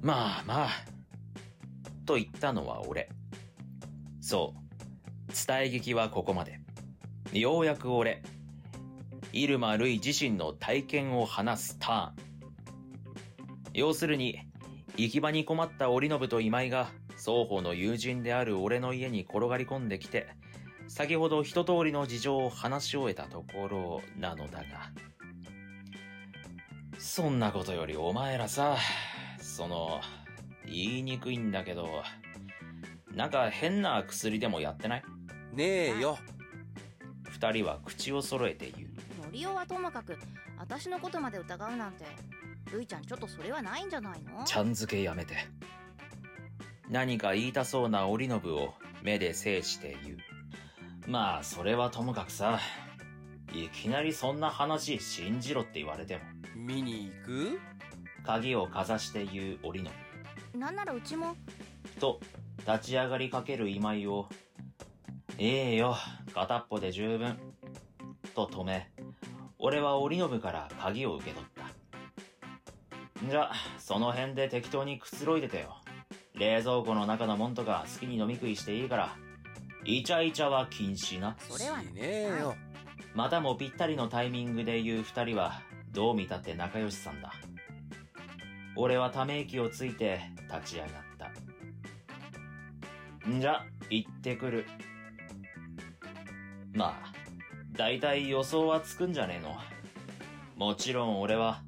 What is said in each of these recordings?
まあまあ。と言ったのは俺。そう。伝え劇はここまで。ようやく俺、入間るい自身の体験を話すターン。要するに、行き場に困った織信と今井が、双方の友人である俺の家に転がり込んできて、先ほど一通りの事情を話し終えたところなのだが。そんなことよりお前らさ、その、言いにくいんだけど、なんか変な薬でもやってない？ねえよ。二人は口を揃えて言う。のりおはともかく私のことまで疑うなんてるいちゃんちょっとそれはないんじゃないの？ちゃん付けやめて。何か言いたそうな織信を目で制して言う。まあ、それはともかくさ、いきなりそんな話信じろって言われても、見に行く？鍵をかざして言う織信。なんならうちもと、立ち上がりかける今井を、ええよ、片っぽで十分。と止め、俺は織信から鍵を受け取った。じゃ、その辺で適当にくつろいでてよ。冷蔵庫の中のもんとか好きに飲み食いしていいから、イチャイチャは禁止な。それはしねえよ。またもぴったりのタイミングで言う二人は、どう見たって仲良しさんだ。俺はため息をついて立ち上がった。んじゃ、行ってくる。まあ、だいたい予想はつくんじゃねえの。もちろん俺は、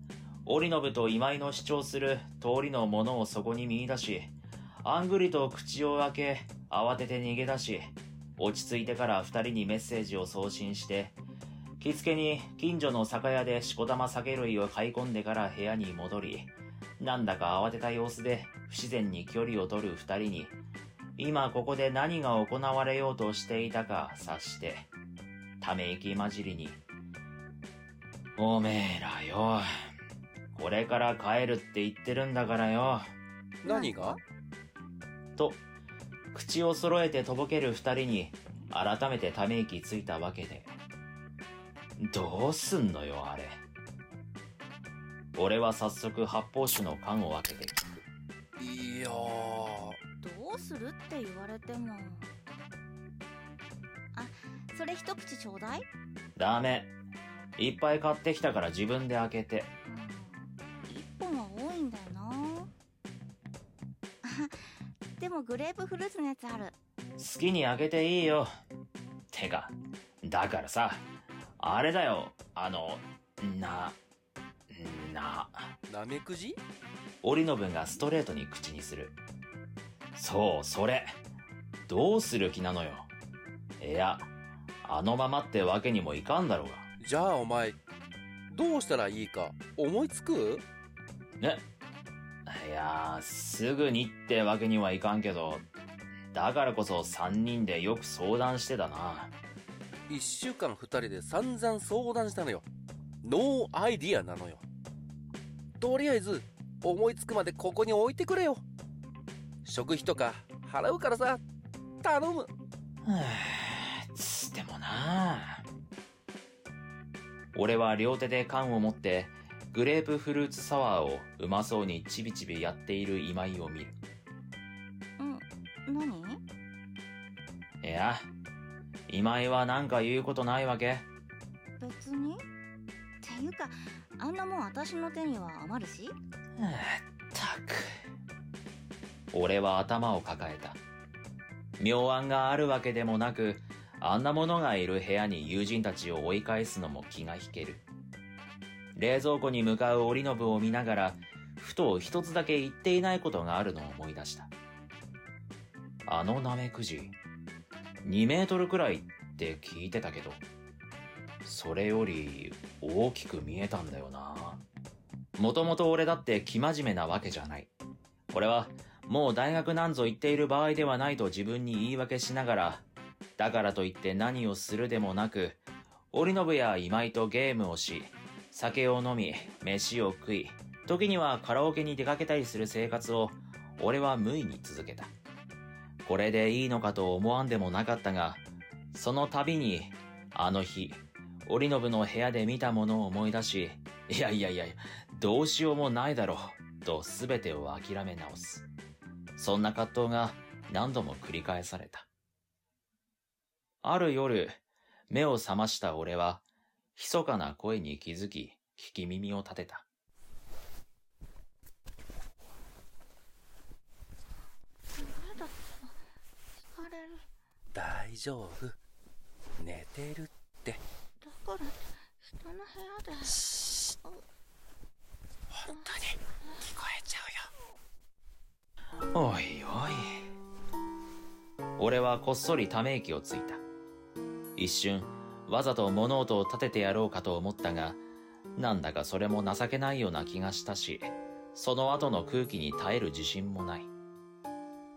織信と今井の主張する通りのものをそこに見出し、あんぐりと口を開け、慌てて逃げ出し、落ち着いてから二人にメッセージを送信して、着付けに近所の酒屋でしこたま酒類を買い込んでから部屋に戻り、なんだか慌てた様子で不自然に距離を取る二人に、今ここで何が行われようとしていたか察して、ため息混じりに、おめえらよ、これから帰るって言ってるんだからよ、何が？と、口を揃えてとぼける二人に、改めてため息ついたわけで。どうすんのよ、あれ。俺は早速発泡酒の缶を開けて聞く。いやー。どうするって言われてもあそれ一口ちょうだいダメ。いっぱい買ってきたから自分で開けて。うん一本は多いんだよなあでもグレープフルーツのやつある好きに開けていいよ。てか、だからさ、あれだよ、あの、な、な、なめくじ？織信がストレートに口にする。そう、それ。どうする気なのよ。いや、あのままってわけにもいかんだろうが。じゃあお前、どうしたらいいか思いつく？ね。いやー、すぐにってわけにはいかんけど、だからこそ三人でよく相談してたな。一週間二人で散々相談したのよ。 no idea なのよ。とりあえず、思いつくまでここに置いてくれよ。食費とか払うからさ、頼む。はぁ、つってもな俺は両手で缶を持って、グレープフルーツサワーをうまそうにちびちびやっている今井を見る。うん何？いや、今井はなんか言うことないわけ別にうかあんなもん私の手には余るし？ったく。俺は頭を抱えた。妙案があるわけでもなく、あんなものがいる部屋に友人たちを追い返すのも気が引ける。冷蔵庫に向かう織信を見ながら、ふと一つだけ言っていないことがあるのを思い出した。あのナメクジ、2メートルくらいって聞いてたけど、それより大きく見えたんだよな。もともと俺だって生真面目なわけじゃない。これは、もう大学なんぞ行っている場合ではないと自分に言い訳しながら、だからといって何をするでもなく、織信や今井とゲームをし、酒を飲み、飯を食い、時にはカラオケに出かけたりする生活を、俺は無意に続けた。これでいいのかと思わんでもなかったが、その度に、あの日、織信の部屋で見たものを思い出し、いやいやいや、どうしようもないだろう、と全てを諦め直す。そんな葛藤が何度も繰り返された。ある夜、目を覚ました俺は、密かな声に気づき、聞き耳を立てた。大丈夫。寝てるって。だから人の部屋でしあ本当に聞こえちゃうよ。おいおい。俺はこっそりため息をついた。一瞬、わざと物音を立ててやろうかと思ったが、なんだかそれも情けないような気がしたし、その後の空気に耐える自信もない。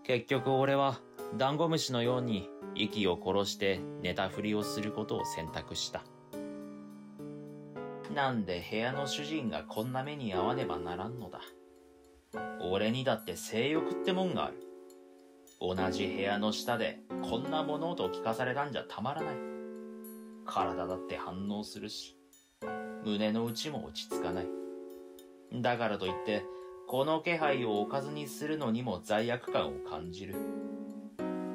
結局俺は、ダンゴムシのように息を殺して寝たふりをすることを選択した。なんで部屋の主人がこんな目に遭わねばならんのだ。俺にだって性欲ってもんがある。同じ部屋の下でこんな物音を聞かされたんじゃたまらない。体だって反応するし、胸の内も落ち着かない。だからといって、この気配を置かずにするのにも罪悪感を感じる。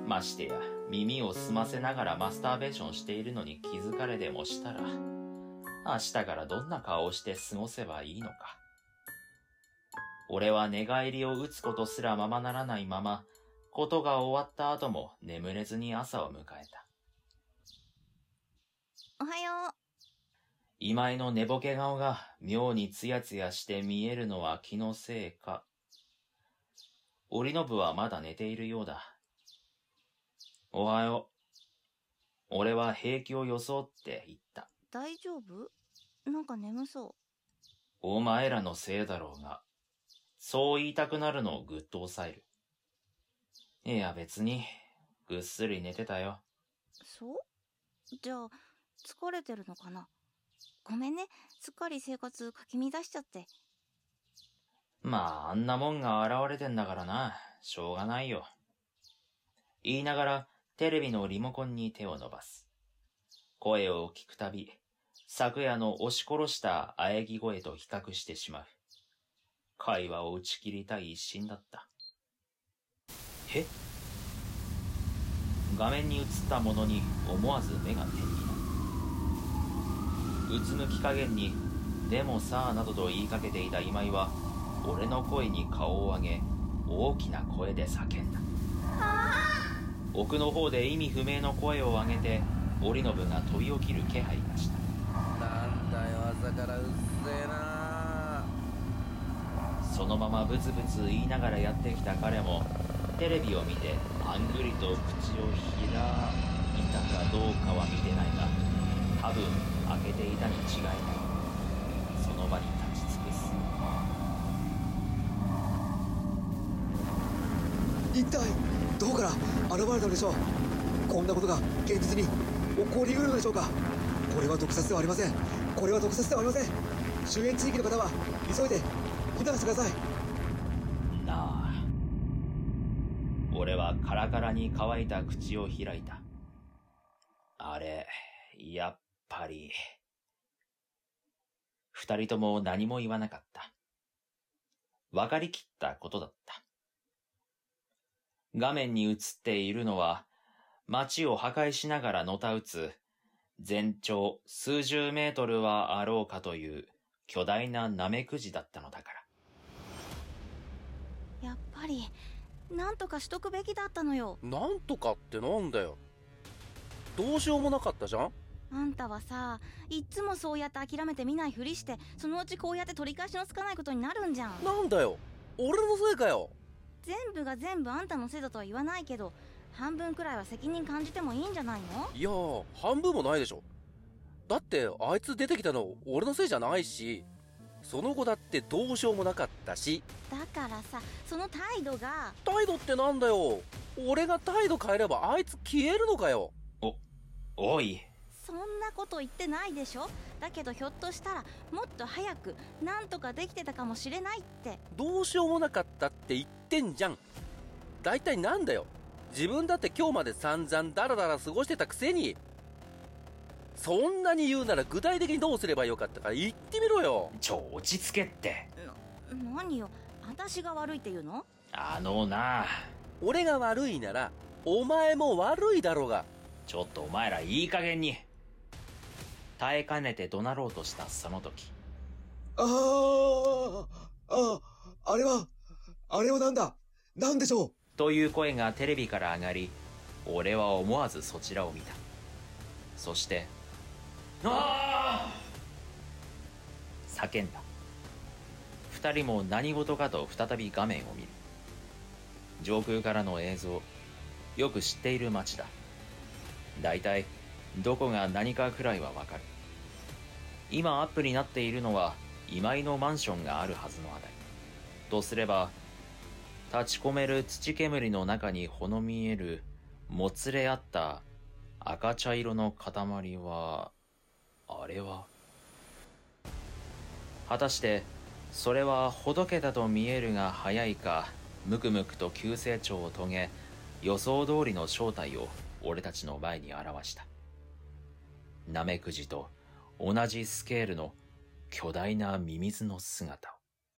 ましてや、耳を澄ませながらマスターベーションしているのに気づかれでもしたら、明日からどんな顔をして過ごせばいいのか。俺は寝返りを打つことすらままならないまま、ことが終わった後も眠れずに朝を迎えた。おはよ今井の寝ぼけ顔が妙にツヤツヤして見えるのは気のせいか。織信はまだ寝ているようだ。おはよう。俺は平気を装って言った。う大丈夫？なんか眠そお前らのせいだろうが、そう言いたくなるのをぐっと抑える。いや別に、ぐっすり寝てたよ。うそう？じゃあ疲れてるのかな？ごめんねすっかり生活かき乱しちゃってまあ、あんなもんが現れてんだからな。しょうがないよ。言いながら、テレビのリモコンに手を伸ばす。声を聞くたび、昨夜の押し殺した喘ぎ声と比較してしまう。会話を打ち切りたい一心だった。え？画面に映ったものに思わず目が点になる。うつむき加減に、でもさあなどと言いかけていた今井は、俺の声に顔を上げ、大きな声で叫んだ。奥の方で意味不明の声を上げて、織信が飛び起きる気配がした。なんだよ、朝からうっせえなそのままブツブツ言いながらやってきた彼も、テレビを見て、あんぐりと口を開いたかどうかは見てないが、多分開けていたに違いない。その場に立ち尽くす。一体どこから現れたのでしょう？こんなことが現実に起こりうるのでしょうか？これは毒殺ではありませんこれは毒殺ではありません周辺地域の方は急いで避難してくださいなあ。俺はカラカラに乾いた口を開いた。あれ、やっぱり。二人とも何も言わなかった。分かりきったことだった。画面に映っているのは、街を破壊しながらのたうつ、全長数十メートルはあろうかという巨大なナメクジだったのだから。やっぱりなんとかしとくべきだったのよなんとかってなんだよ。どうしようもなかったじゃん？あんたはさいっつもそうやって諦めて見ないふりしてそのうちこうやって取り返しのつかないことになるんじゃんなんだよ。俺のせいかよ。全部が全部あんたのせいだとは言わないけど半分くらいは責任感じてもいいんじゃないの？いやー、半分もないでしょ。だって、あいつ出てきたの俺のせいじゃないし、その後だってどうしようもなかったし、だからさその態度が態度ってなんだよ。俺が態度変えればあいつ消えるのかよ。おい、そんなこと言ってないでしょ？だけどひょっとしたらもっと早くなんとかできてたかもしれないってどうしようもなかったって言ってんじゃん。大体なんだよ。自分だって今日まで散々ダラダラ過ごしてたくせに、そんなに言うなら具体的にどうすればよかったか言ってみろよ。ちょ、落ち着けって。な何よ私が悪いって言うの？あのな。俺が悪いならお前も悪いだろうが。ちょっとお前らいい加減に。耐えかねて怒鳴ろうとしたその時。あああああれはあれはなんだ？なんでしょう？という声がテレビから上がり俺は思わずそちらを見た。そして「ああ!」叫んだ。二人も何事かと再び画面を見る。上空からの映像よく知っている街だ。大体どこが何かくらいはわかる。今アップになっているのは今井のマンションがあるはずのあたり。とすれば立ち込める土煙の中にほの見えるもつれ合った赤茶色の塊はあれは？果たしてそれはほどけたと見えるが早いかむくむくと急成長を遂げ予想通りの正体を俺たちの前に表した。ナメクジと同じスケールの巨大なミミズの姿を。